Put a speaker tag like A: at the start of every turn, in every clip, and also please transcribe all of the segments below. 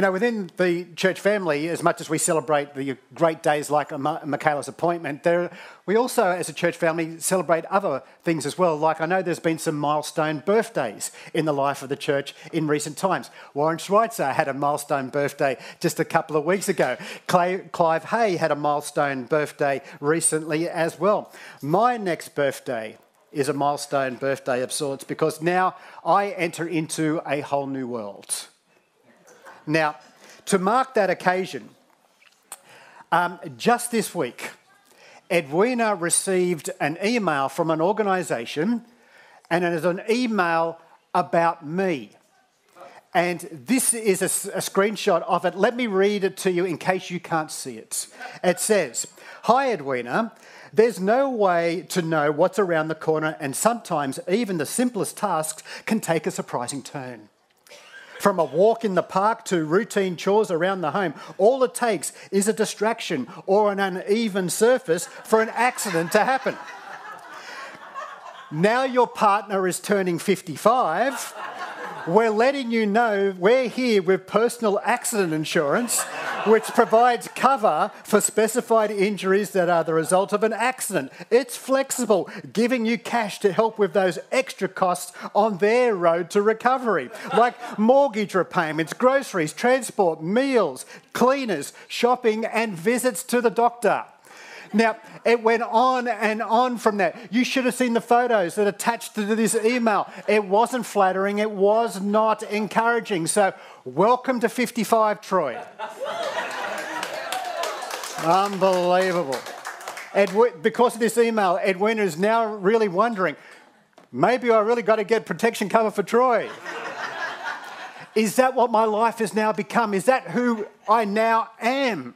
A: You know, within the church family, as much as we celebrate the great days like Michaela's appointment, there, we also, as a church family, celebrate other things as well. Like I know there's been some milestone birthdays in the life of the church in recent times. Warren Schweitzer had a milestone birthday just a couple of weeks ago. Clive Hay had a milestone birthday recently as well. My next birthday is a milestone birthday of sorts because now I enter into a whole new world. Now, to mark that occasion, um, just this week, Edwina received an email from an organisation, and it is an email about me. And this is a, a, screenshot of it. Let me read it to you in case you can't see it. It says Hi, Edwina. There's no way to know what's around the corner, and sometimes even the simplest tasks can take a surprising turn. From a walk in the park to routine chores around the home, all it takes is a distraction or an uneven surface for an accident to happen. Now your partner is turning 55. We're letting you know we're here with personal accident insurance which provides cover for specified injuries that are the result of an accident. It's flexible, giving you cash to help with those extra costs on their road to recovery, like mortgage repayments, groceries, transport, meals, cleaners, shopping, and visits to the doctor. Now, it went on and on from that. You should have seen the photos that attached to this email. It wasn't flattering, it was not encouraging. So, welcome to 55, Troy. Unbelievable. Edwin, because of this email, Edwina is now really wondering maybe I really got to get protection cover for Troy. is that what my life has now become? Is that who I now am?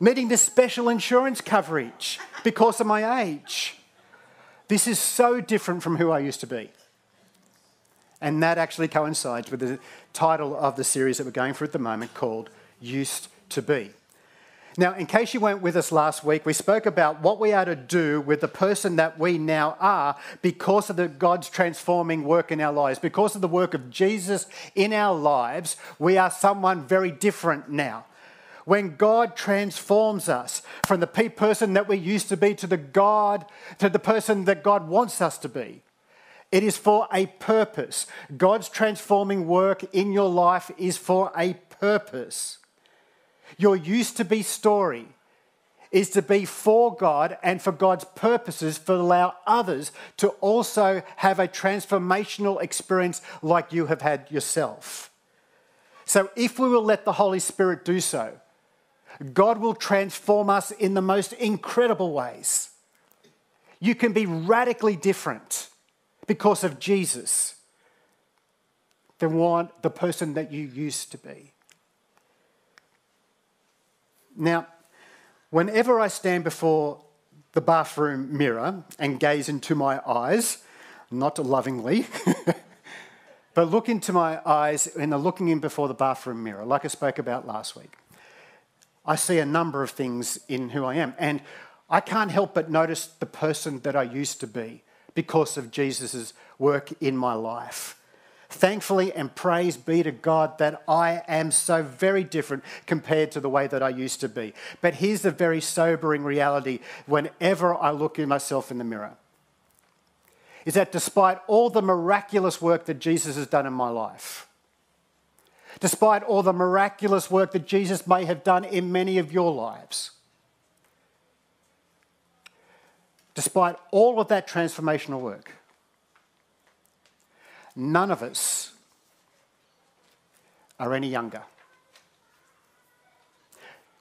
A: Needing this special insurance coverage because of my age. This is so different from who I used to be. And that actually coincides with the title of the series that we're going through at the moment called Used to Be. Now, in case you weren't with us last week, we spoke about what we are to do with the person that we now are because of the God's transforming work in our lives. Because of the work of Jesus in our lives, we are someone very different now when God transforms us from the person that we used to be to the God, to the person that God wants us to be. It is for a purpose. God's transforming work in your life is for a purpose. Your used to be story is to be for God and for God's purposes, for allow others to also have a transformational experience like you have had yourself. So, if we will let the Holy Spirit do so, God will transform us in the most incredible ways. You can be radically different because of Jesus than what the person that you used to be. Now, whenever I stand before the bathroom mirror and gaze into my eyes, not lovingly, but look into my eyes and the looking in before the bathroom mirror, like I spoke about last week. I see a number of things in who I am. And I can't help but notice the person that I used to be because of Jesus' work in my life. Thankfully, and praise be to God that I am so very different compared to the way that I used to be. But here's the very sobering reality whenever I look at myself in the mirror is that despite all the miraculous work that Jesus has done in my life, despite all the miraculous work that Jesus may have done in many of your lives. Despite all of that transformational work, none of us are any younger.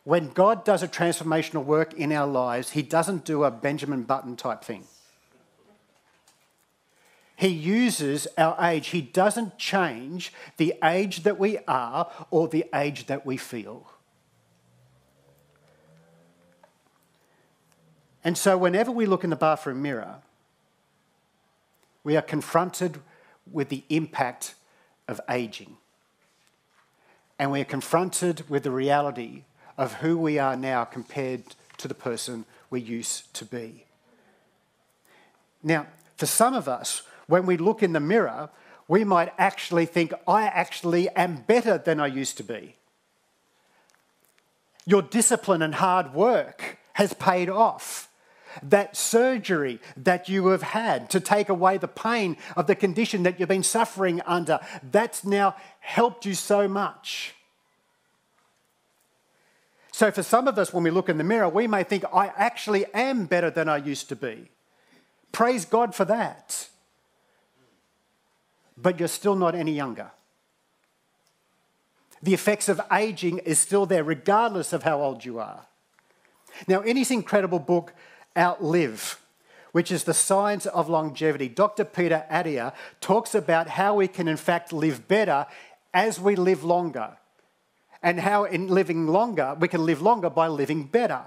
A: When God does a transformational work in our lives, He doesn't do a Benjamin Button type thing. He uses our age. He doesn't change the age that we are or the age that we feel. And so, whenever we look in the bathroom mirror, we are confronted with the impact of aging. And we are confronted with the reality of who we are now compared to the person we used to be. Now, for some of us, when we look in the mirror, we might actually think, I actually am better than I used to be. Your discipline and hard work has paid off. That surgery that you have had to take away the pain of the condition that you've been suffering under, that's now helped you so much. So, for some of us, when we look in the mirror, we may think, I actually am better than I used to be. Praise God for that. But you're still not any younger. The effects of aging is still there, regardless of how old you are. Now, in his incredible book, Outlive, which is the science of longevity, Dr. Peter Attia talks about how we can, in fact, live better as we live longer, and how, in living longer, we can live longer by living better.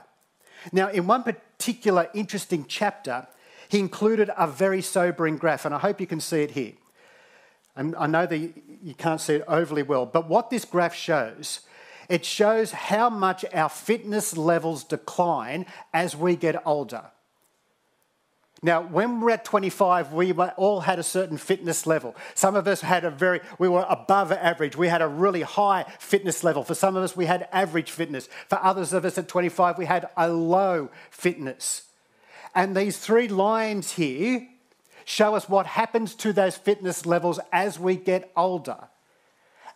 A: Now, in one particular interesting chapter, he included a very sobering graph, and I hope you can see it here. And I know that you can't see it overly well, but what this graph shows, it shows how much our fitness levels decline as we get older. Now, when we're at 25, we all had a certain fitness level. Some of us had a very, we were above average. We had a really high fitness level. For some of us, we had average fitness. For others of us at 25, we had a low fitness. And these three lines here show us what happens to those fitness levels as we get older.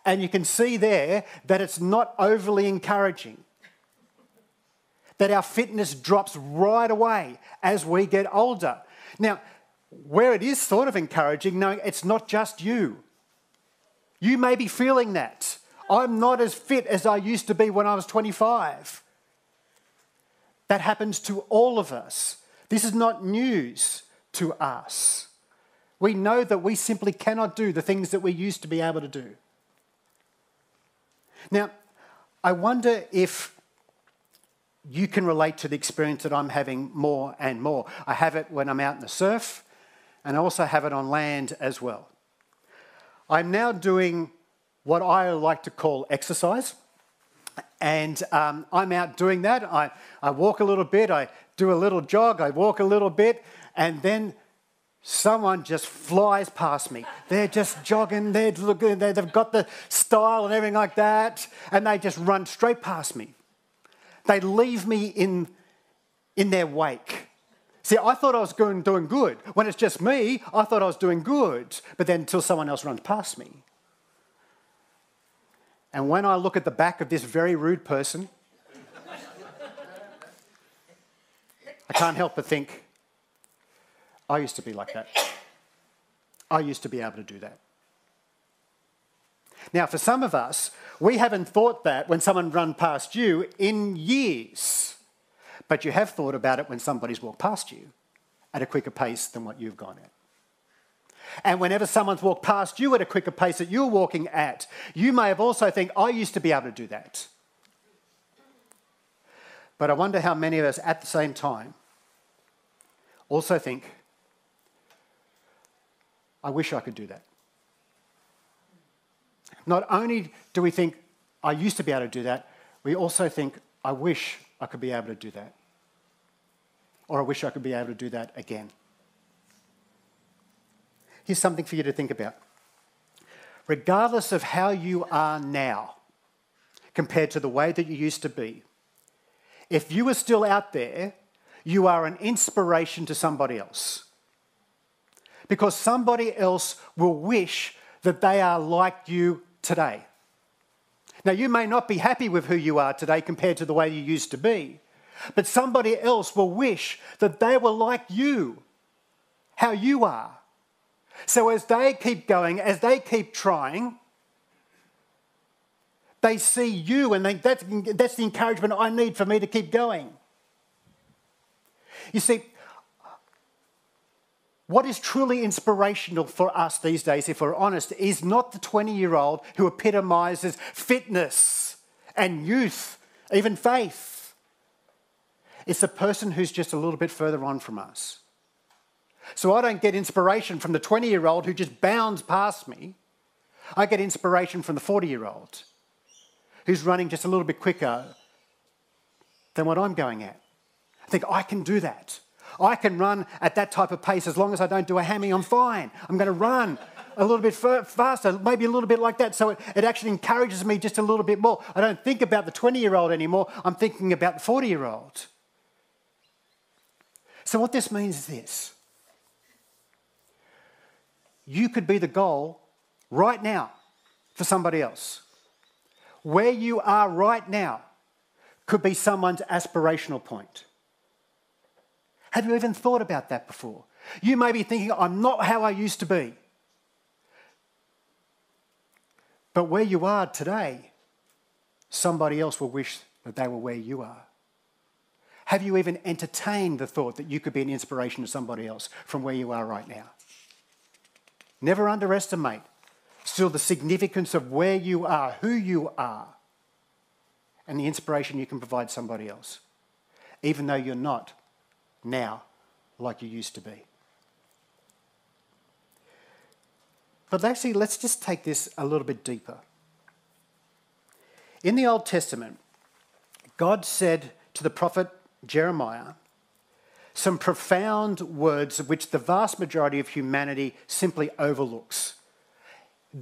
A: And you can see there that it's not overly encouraging. That our fitness drops right away as we get older. Now, where it is sort of encouraging, knowing it's not just you. You may be feeling that. I'm not as fit as I used to be when I was 25. That happens to all of us. This is not news to us. We know that we simply cannot do the things that we used to be able to do. Now, I wonder if you can relate to the experience that I'm having more and more. I have it when I'm out in the surf, and I also have it on land as well. I'm now doing what I like to call exercise. And um, I'm out doing that. I, I walk a little bit, I do a little jog, I walk a little bit, and then someone just flies past me. They're just jogging, they're looking, they've got the style and everything like that, and they just run straight past me. They leave me in, in their wake. See, I thought I was going, doing good. When it's just me, I thought I was doing good, but then until someone else runs past me. And when I look at the back of this very rude person, I can't help but think, I used to be like that. I used to be able to do that. Now, for some of us, we haven't thought that when someone run past you in years, but you have thought about it when somebody's walked past you at a quicker pace than what you've gone at. And whenever someone's walked past you at a quicker pace that you're walking at, you may have also think, I used to be able to do that. But I wonder how many of us at the same time also think, I wish I could do that. Not only do we think, I used to be able to do that, we also think, I wish I could be able to do that. Or I wish I could be able to do that again. Here's something for you to think about. Regardless of how you are now compared to the way that you used to be, if you are still out there, you are an inspiration to somebody else. Because somebody else will wish that they are like you today. Now, you may not be happy with who you are today compared to the way you used to be, but somebody else will wish that they were like you, how you are. So, as they keep going, as they keep trying, they see you and they, that's, that's the encouragement I need for me to keep going. You see, what is truly inspirational for us these days, if we're honest, is not the 20 year old who epitomizes fitness and youth, even faith. It's the person who's just a little bit further on from us. So I don't get inspiration from the 20 year old who just bounds past me. I get inspiration from the 40 year old who's running just a little bit quicker than what I'm going at. I think I can do that. I can run at that type of pace as long as I don't do a hammy, I'm fine. I'm going to run. a little bit faster, maybe a little bit like that. So it, it actually encourages me just a little bit more. I don't think about the 20 year old anymore, I'm thinking about the 40 year old. So, what this means is this you could be the goal right now for somebody else. Where you are right now could be someone's aspirational point. Have you even thought about that before? You may be thinking, I'm not how I used to be. But where you are today, somebody else will wish that they were where you are. Have you even entertained the thought that you could be an inspiration to somebody else from where you are right now? Never underestimate still the significance of where you are, who you are, and the inspiration you can provide somebody else, even though you're not now like you used to be. But actually, let's just take this a little bit deeper. In the Old Testament, God said to the prophet Jeremiah some profound words which the vast majority of humanity simply overlooks.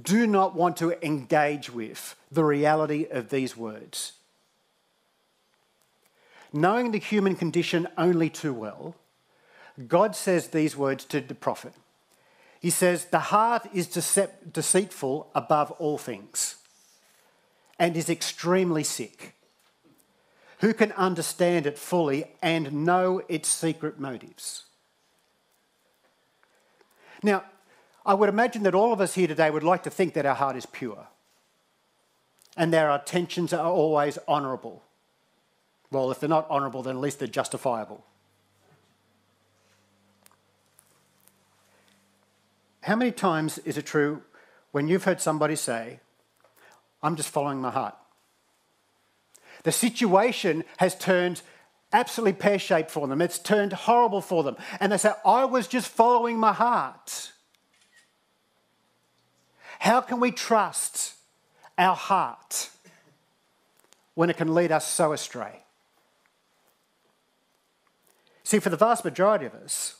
A: Do not want to engage with the reality of these words. Knowing the human condition only too well, God says these words to the prophet he says, The heart is deceitful above all things and is extremely sick. Who can understand it fully and know its secret motives? Now, I would imagine that all of us here today would like to think that our heart is pure and that our intentions are always honourable. Well, if they're not honourable, then at least they're justifiable. How many times is it true when you've heard somebody say, I'm just following my heart? The situation has turned absolutely pear shaped for them, it's turned horrible for them. And they say, I was just following my heart. How can we trust our heart when it can lead us so astray? See, for the vast majority of us,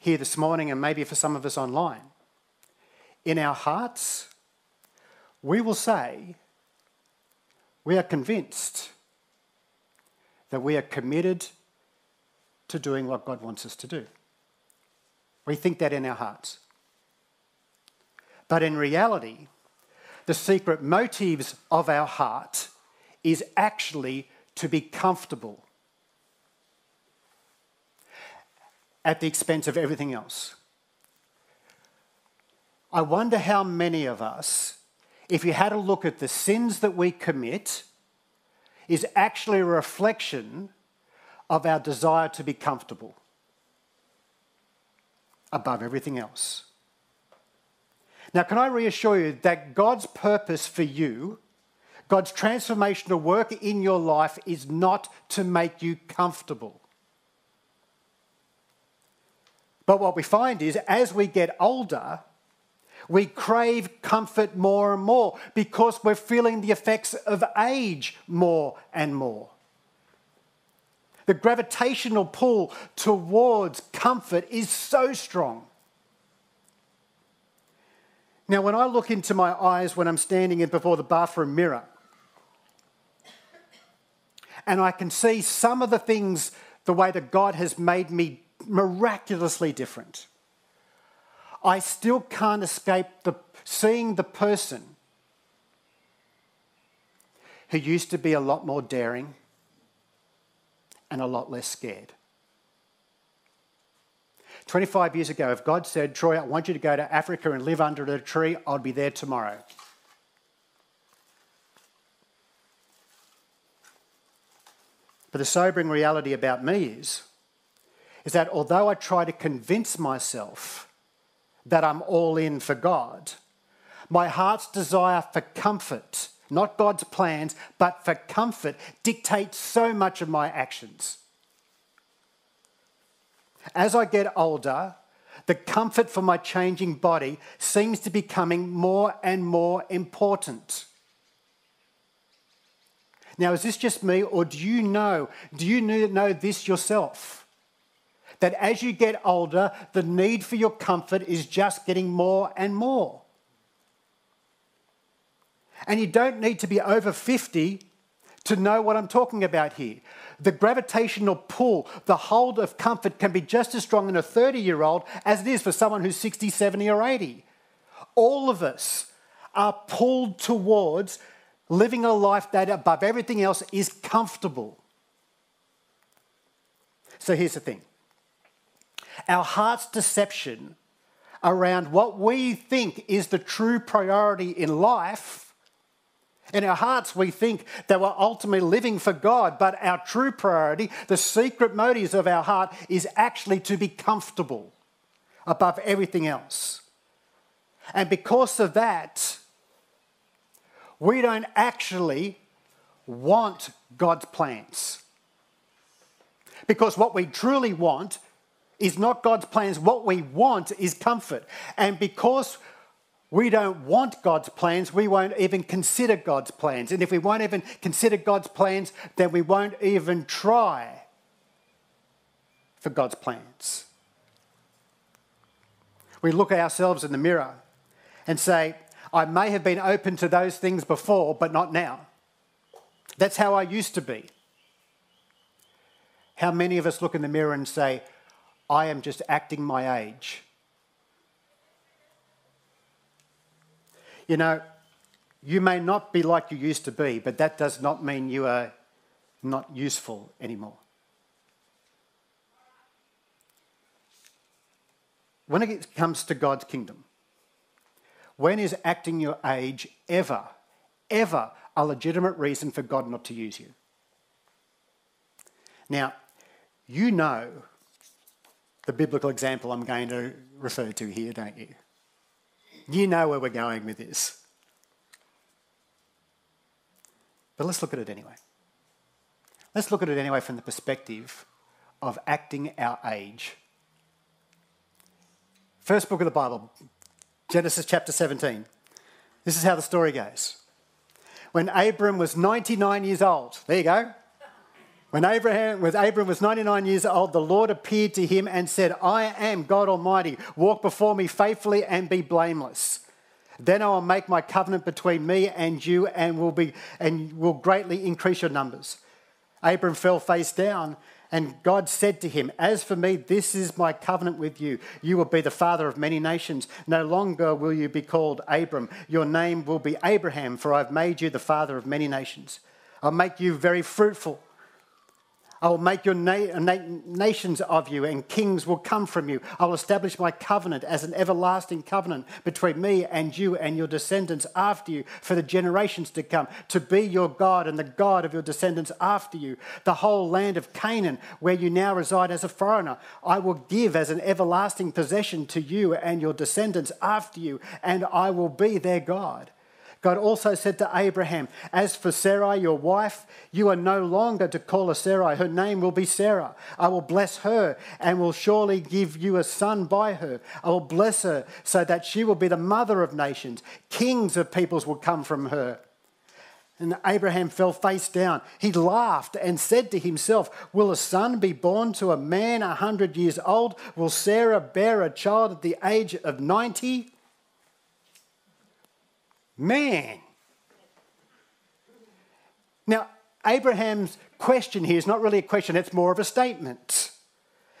A: here this morning and maybe for some of us online, in our hearts, we will say, we are convinced that we are committed to doing what God wants us to do. We think that in our hearts. But in reality, the secret motives of our heart is actually to be comfortable at the expense of everything else. I wonder how many of us, if you had a look at the sins that we commit, is actually a reflection of our desire to be comfortable above everything else. Now, can I reassure you that God's purpose for you, God's transformational work in your life, is not to make you comfortable. But what we find is as we get older, we crave comfort more and more because we're feeling the effects of age more and more. The gravitational pull towards comfort is so strong. Now, when I look into my eyes when I'm standing in before the bathroom mirror, and I can see some of the things the way that God has made me miraculously different. I still can't escape the, seeing the person who used to be a lot more daring and a lot less scared. 25 years ago, if God said, Troy, I want you to go to Africa and live under a tree, I'd be there tomorrow. But the sobering reality about me is is that although I try to convince myself that I'm all in for God, my heart's desire for comfort, not God's plans, but for comfort, dictates so much of my actions. As I get older, the comfort for my changing body seems to be becoming more and more important. Now, is this just me, or do you know? Do you know this yourself? That as you get older, the need for your comfort is just getting more and more. And you don't need to be over 50 to know what I'm talking about here. The gravitational pull, the hold of comfort can be just as strong in a 30 year old as it is for someone who's 60, 70, or 80. All of us are pulled towards living a life that, above everything else, is comfortable. So here's the thing our heart's deception around what we think is the true priority in life in our hearts, we think that we're ultimately living for God, but our true priority, the secret motives of our heart, is actually to be comfortable above everything else. And because of that, we don't actually want God's plans. Because what we truly want is not God's plans. What we want is comfort. And because we don't want God's plans, we won't even consider God's plans. And if we won't even consider God's plans, then we won't even try for God's plans. We look at ourselves in the mirror and say, I may have been open to those things before, but not now. That's how I used to be. How many of us look in the mirror and say, I am just acting my age? You know, you may not be like you used to be, but that does not mean you are not useful anymore. When it comes to God's kingdom, when is acting your age ever, ever a legitimate reason for God not to use you? Now, you know the biblical example I'm going to refer to here, don't you? You know where we're going with this. But let's look at it anyway. Let's look at it anyway from the perspective of acting our age. First book of the Bible, Genesis chapter 17. This is how the story goes. When Abram was 99 years old, there you go. When Abraham, was 99 years old, the Lord appeared to him and said, I am God Almighty. Walk before me faithfully and be blameless. Then I will make my covenant between me and you and will, be, and will greatly increase your numbers. Abram fell face down, and God said to him, As for me, this is my covenant with you. You will be the father of many nations. No longer will you be called Abram. Your name will be Abraham, for I've made you the father of many nations. I'll make you very fruitful. I will make your na- uh, na- nations of you, and kings will come from you. I will establish my covenant as an everlasting covenant between me and you and your descendants after you for the generations to come, to be your God and the God of your descendants after you. The whole land of Canaan, where you now reside as a foreigner, I will give as an everlasting possession to you and your descendants after you, and I will be their God. God also said to Abraham, As for Sarai, your wife, you are no longer to call her Sarai. Her name will be Sarah. I will bless her and will surely give you a son by her. I will bless her so that she will be the mother of nations. Kings of peoples will come from her. And Abraham fell face down. He laughed and said to himself, Will a son be born to a man a hundred years old? Will Sarah bear a child at the age of 90? Man. Now, Abraham's question here is not really a question, it's more of a statement.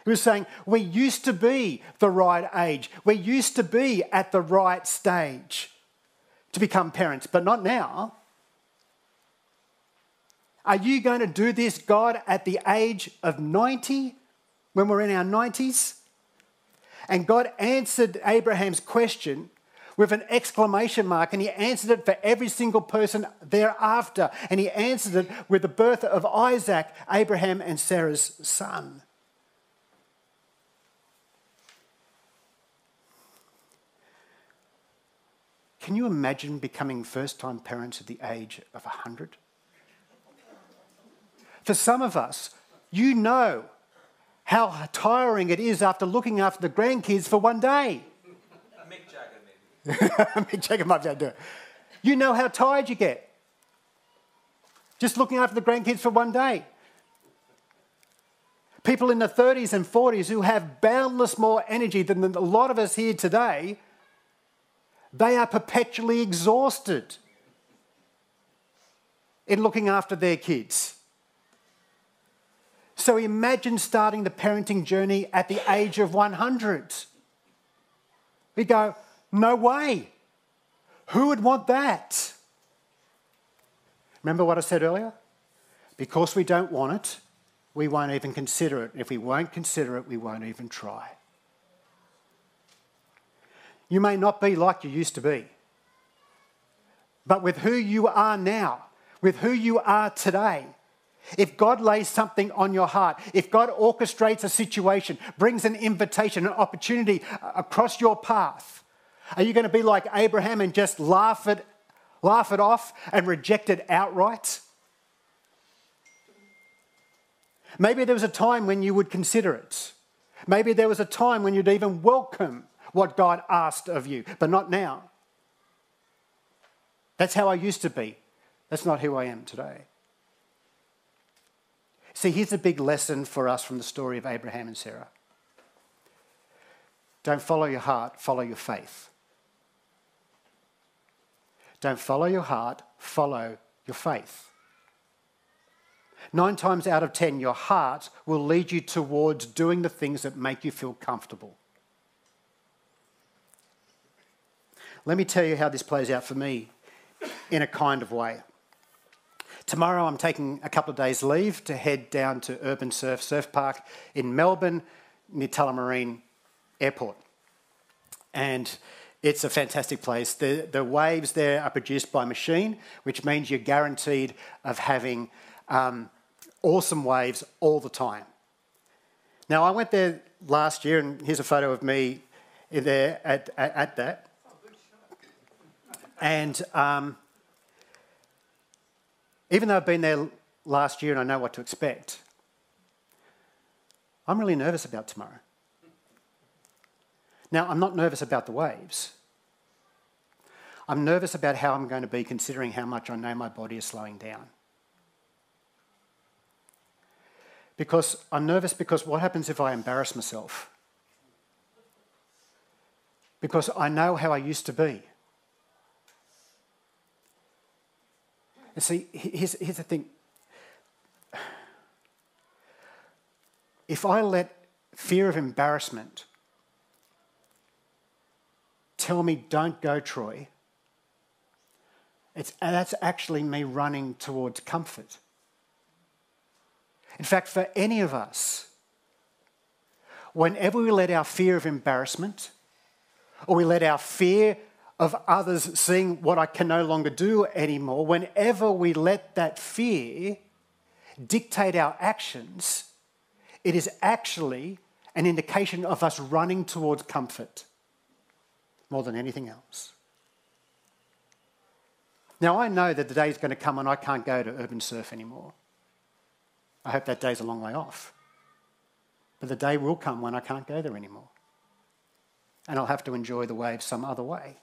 A: He was saying, We used to be the right age, we used to be at the right stage to become parents, but not now. Are you going to do this, God, at the age of 90 when we're in our 90s? And God answered Abraham's question with an exclamation mark, and he answered it for every single person thereafter. And he answered it with the birth of Isaac, Abraham and Sarah's son. Can you imagine becoming first time parents at the age of 100? For some of us, you know how tiring it is after looking after the grandkids for one day. Might be able to do it. You know how tired you get. Just looking after the grandkids for one day. People in the 30s and 40s who have boundless more energy than a lot of us here today, they are perpetually exhausted in looking after their kids. So imagine starting the parenting journey at the age of 100. We go, no way. Who would want that? Remember what I said earlier? Because we don't want it, we won't even consider it. If we won't consider it, we won't even try. You may not be like you used to be, but with who you are now, with who you are today, if God lays something on your heart, if God orchestrates a situation, brings an invitation, an opportunity uh, across your path, are you going to be like Abraham and just laugh it, laugh it off and reject it outright? Maybe there was a time when you would consider it. Maybe there was a time when you'd even welcome what God asked of you, but not now. That's how I used to be. That's not who I am today. See, here's a big lesson for us from the story of Abraham and Sarah. Don't follow your heart, follow your faith. Don't follow your heart, follow your faith. Nine times out of ten, your heart will lead you towards doing the things that make you feel comfortable. Let me tell you how this plays out for me in a kind of way. Tomorrow, I'm taking a couple of days' leave to head down to Urban Surf Surf Park in Melbourne near Tullamarine Airport. And it's a fantastic place. The, the waves there are produced by machine, which means you're guaranteed of having um, awesome waves all the time. Now, I went there last year, and here's a photo of me there at, at, at that. And um, even though I've been there last year and I know what to expect, I'm really nervous about tomorrow. Now, I'm not nervous about the waves. I'm nervous about how I'm going to be considering how much I know my body is slowing down. Because I'm nervous because what happens if I embarrass myself? Because I know how I used to be. And see, here's, here's the thing. If I let fear of embarrassment tell me, don't go, Troy, it's, that's actually me running towards comfort. In fact, for any of us, whenever we let our fear of embarrassment or we let our fear of others seeing what I can no longer do anymore, whenever we let that fear dictate our actions, it is actually an indication of us running towards comfort more than anything else. Now, I know that the day is going to come when I can't go to urban surf anymore. I hope that day's a long way off. But the day will come when I can't go there anymore. And I'll have to enjoy the waves some other way.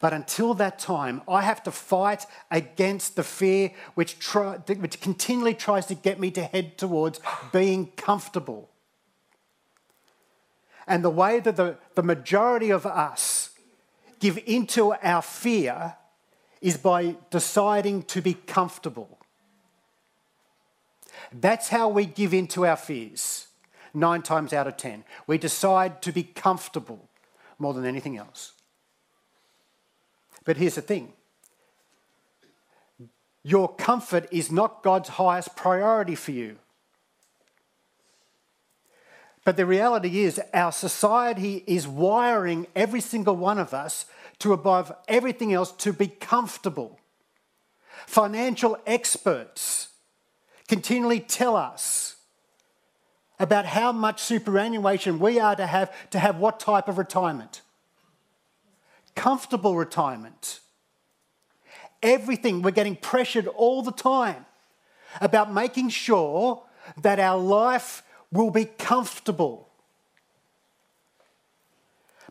A: But until that time, I have to fight against the fear which, try, which continually tries to get me to head towards being comfortable. And the way that the, the majority of us give into our fear is by deciding to be comfortable. That's how we give into our fears, nine times out of ten. We decide to be comfortable more than anything else. But here's the thing your comfort is not God's highest priority for you. But the reality is, our society is wiring every single one of us to, above everything else, to be comfortable. Financial experts continually tell us about how much superannuation we are to have to have what type of retirement comfortable retirement. Everything, we're getting pressured all the time about making sure that our life will be comfortable.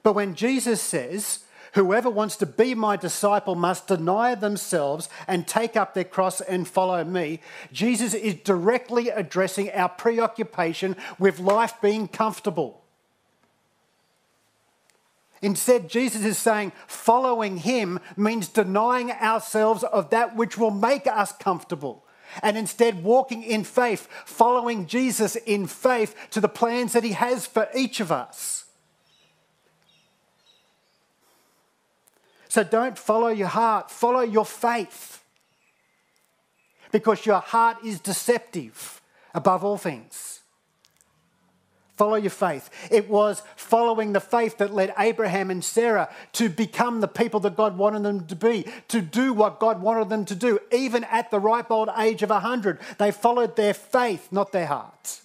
A: But when Jesus says, Whoever wants to be my disciple must deny themselves and take up their cross and follow me. Jesus is directly addressing our preoccupation with life being comfortable. Instead, Jesus is saying following him means denying ourselves of that which will make us comfortable and instead walking in faith, following Jesus in faith to the plans that he has for each of us. So don't follow your heart, follow your faith. Because your heart is deceptive above all things. Follow your faith. It was following the faith that led Abraham and Sarah to become the people that God wanted them to be, to do what God wanted them to do, even at the ripe old age of 100. They followed their faith, not their heart.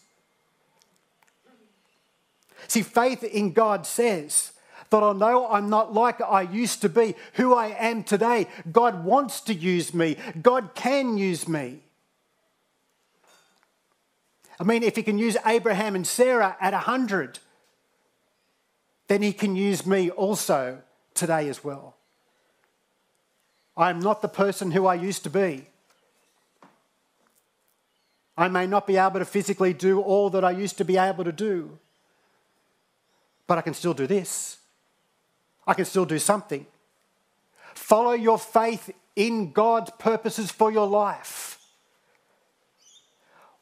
A: See, faith in God says that although I'm not like I used to be, who I am today, God wants to use me, God can use me. I mean, if He can use Abraham and Sarah at 100, then He can use me also today as well. I'm not the person who I used to be. I may not be able to physically do all that I used to be able to do, but I can still do this. I can still do something. Follow your faith in God's purposes for your life.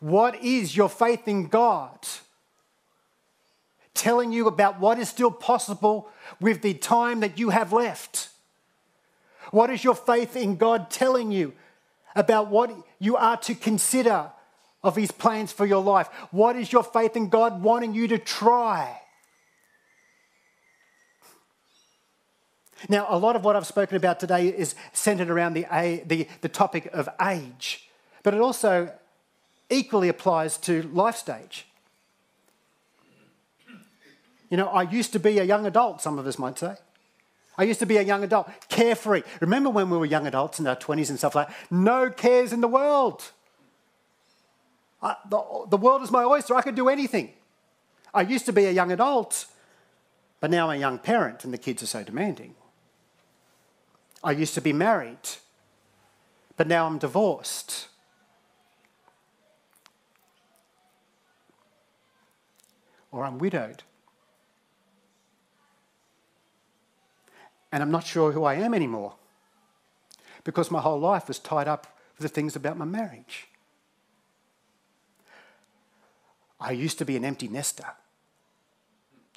A: What is your faith in God? Telling you about what is still possible with the time that you have left. What is your faith in God telling you about what you are to consider of His plans for your life? What is your faith in God wanting you to try? Now, a lot of what I've spoken about today is centered around the, the, the topic of age, but it also equally applies to life stage. You know, I used to be a young adult, some of us might say. I used to be a young adult, carefree. Remember when we were young adults in our 20s and stuff like that? No cares in the world. I, the, the world is my oyster. I could do anything. I used to be a young adult, but now I'm a young parent and the kids are so demanding. I used to be married, but now I'm divorced. Or I'm widowed. And I'm not sure who I am anymore because my whole life was tied up with the things about my marriage. I used to be an empty nester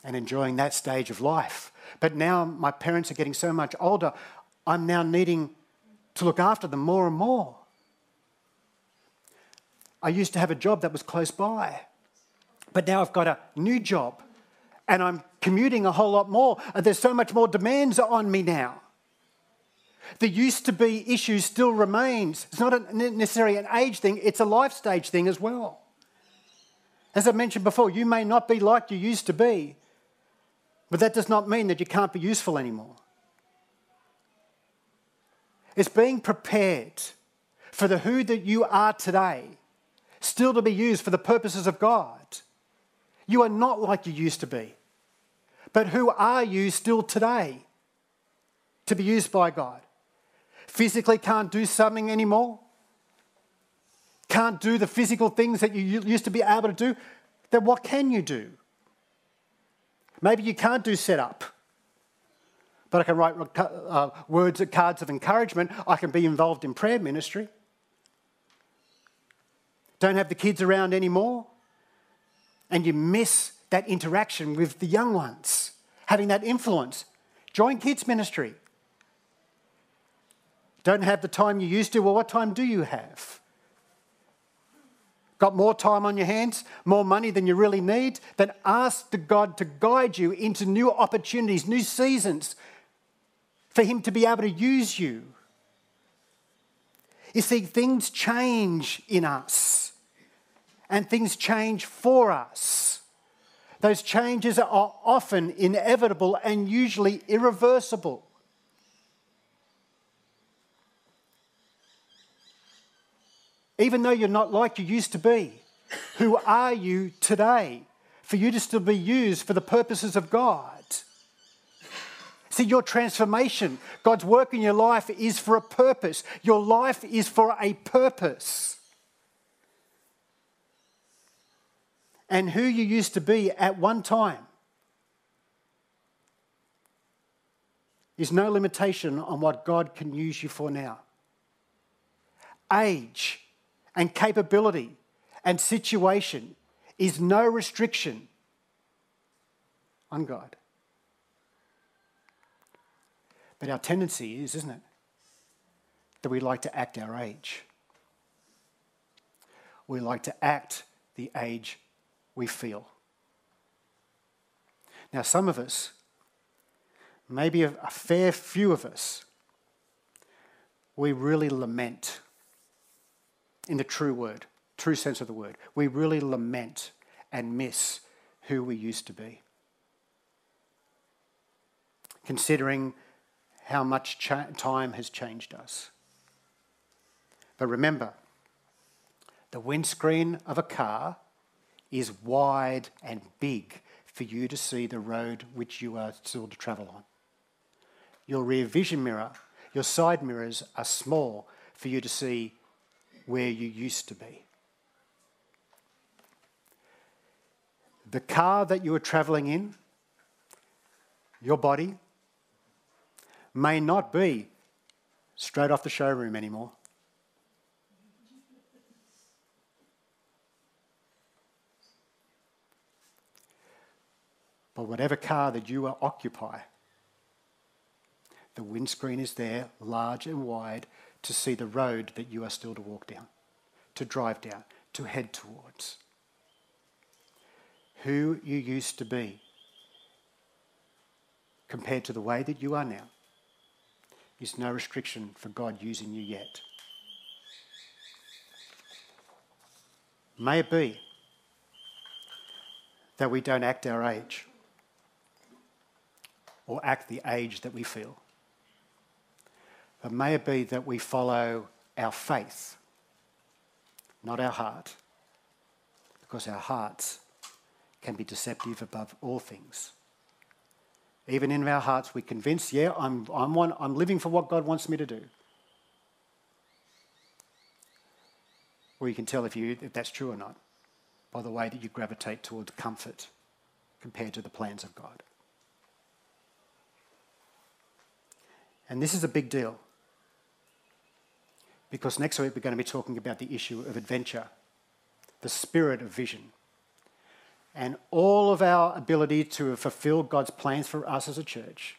A: and enjoying that stage of life. But now my parents are getting so much older, I'm now needing to look after them more and more. I used to have a job that was close by, but now I've got a new job and I'm commuting a whole lot more. And there's so much more demands on me now. The used to be issue still remains. It's not necessarily an age thing, it's a life stage thing as well. As I mentioned before, you may not be like you used to be, but that does not mean that you can't be useful anymore. It's being prepared for the who that you are today, still to be used for the purposes of God. You are not like you used to be. But who are you still today to be used by God? Physically can't do something anymore? Can't do the physical things that you used to be able to do? Then what can you do? Maybe you can't do setup but I can write uh, words, cards of encouragement. I can be involved in prayer ministry. Don't have the kids around anymore. And you miss that interaction with the young ones, having that influence. Join kids' ministry. Don't have the time you used to. Well, what time do you have? Got more time on your hands, more money than you really need? Then ask the God to guide you into new opportunities, new seasons, for Him to be able to use you. You see, things change in us, and things change for us. Those changes are often inevitable and usually irreversible. Even though you're not like you used to be, who are you today for you to still be used for the purposes of God? See, your transformation, God's work in your life is for a purpose. Your life is for a purpose. And who you used to be at one time is no limitation on what God can use you for now. Age and capability and situation is no restriction on God. But our tendency is, isn't it, that we like to act our age. We like to act the age we feel. Now, some of us, maybe a, fair few of us, we really lament in the true word, true sense of the word. We really lament and miss who we used to be. Considering how much cha- time has changed us. But remember, the windscreen of a car is wide and big for you to see the road which you are still to travel on. Your rear vision mirror, your side mirrors are small for you to see where you used to be. The car that you are traveling in, your body, may not be straight off the showroom anymore. But whatever car that you occupy, the windscreen is there, large and wide, to see the road that you are still to walk down, to drive down, to head towards. Who you used to be compared to the way that you are now is no restriction for God using you yet. May it be that we don't act our age or act the age that we feel. But may it be that we follow our faith, not our heart, because our hearts can be deceptive above all things. Even in our hearts, we convince, yeah, I'm, I'm, one, I'm living for what God wants me to do. Or you can tell if, you, if that's true or not by the way that you gravitate towards comfort compared to the plans of God. And this is a big deal because next week we're going to be talking about the issue of adventure, the spirit of vision. And all of our ability to fulfill God's plans for us as a church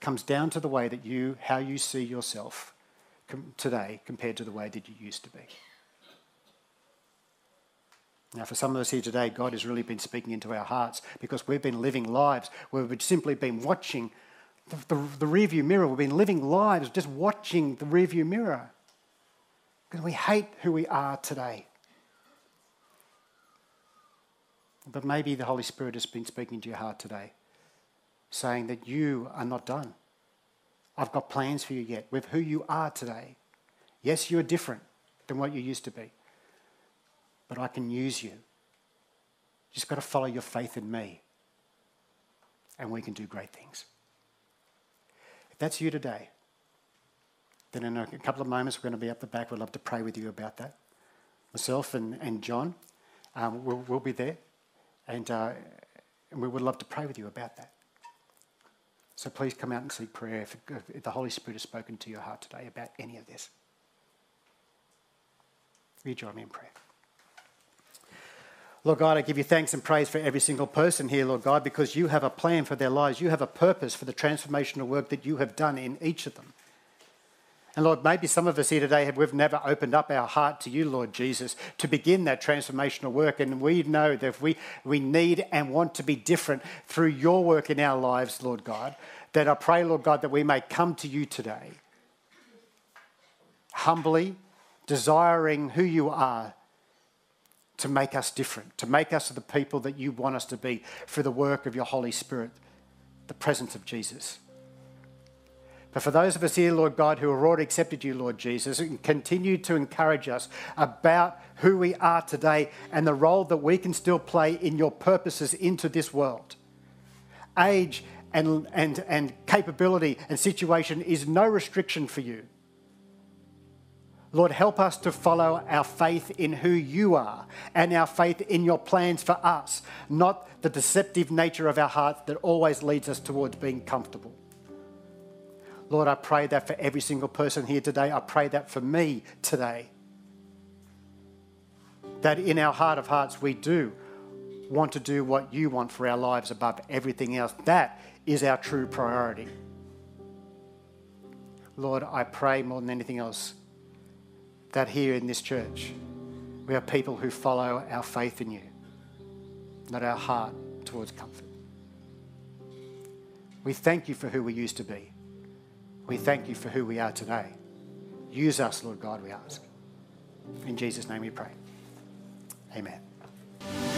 A: comes down to the way that you, how you see yourself today compared to the way that you used to be. Now, for some of us here today, God has really been speaking into our hearts because we've been living lives where we've simply been watching the, the, the rearview mirror. We've been living lives just watching the rearview mirror because we hate who we are today. But maybe the Holy Spirit has been speaking to your heart today, saying that you are not done. I've got plans for you yet with who you are today. Yes, you are different than what you used to be, but I can use you. You just got to follow your faith in me, and we can do great things. That's you today, then in a couple of moments we're going to be up the back. We'd love to pray with you about that. Myself and, and John um, will we'll be there. And, uh, and we would love to pray with you about that. So please come out and seek prayer if, if the Holy Spirit has spoken to your heart today about any of this. Will you join me in prayer? Lord God, I give you thanks and praise for every single person here, Lord God, because you have a plan for their lives. You have a purpose for the transformational work that you have done in each of them. And Lord, maybe some of us here today have we've never opened up our heart to you, Lord Jesus, to begin that transformational work. And we know that we, we need and want to be different through your work in our lives, Lord God. That I pray, Lord God, that we may come to you today, humbly, desiring who you are to make us different, to make us the people that you want us to be through the work of your Holy Spirit, the presence of Jesus. But for those of us here, Lord God, who have already accepted you, Lord Jesus, and continue to encourage us about who we are today and the role that we can still play in your purposes into this world. Age and, and, and capability and situation is no restriction for you. Lord, help us to follow our faith in who you are and our faith in your plans for us, not the deceptive nature of our hearts that always leads us towards being comfortable. Lord, I pray that for every single person here today. I pray that for me today. That in our heart of hearts, we do want to do what you want for our lives above everything else. That is our true priority. Lord, I pray more than anything else that here in this church, we are people who follow our faith in you, not our heart towards comfort. We thank you for who we used to be. We thank you for who we are today. Use us, Lord God, we ask. In Jesus' name we pray. Amen.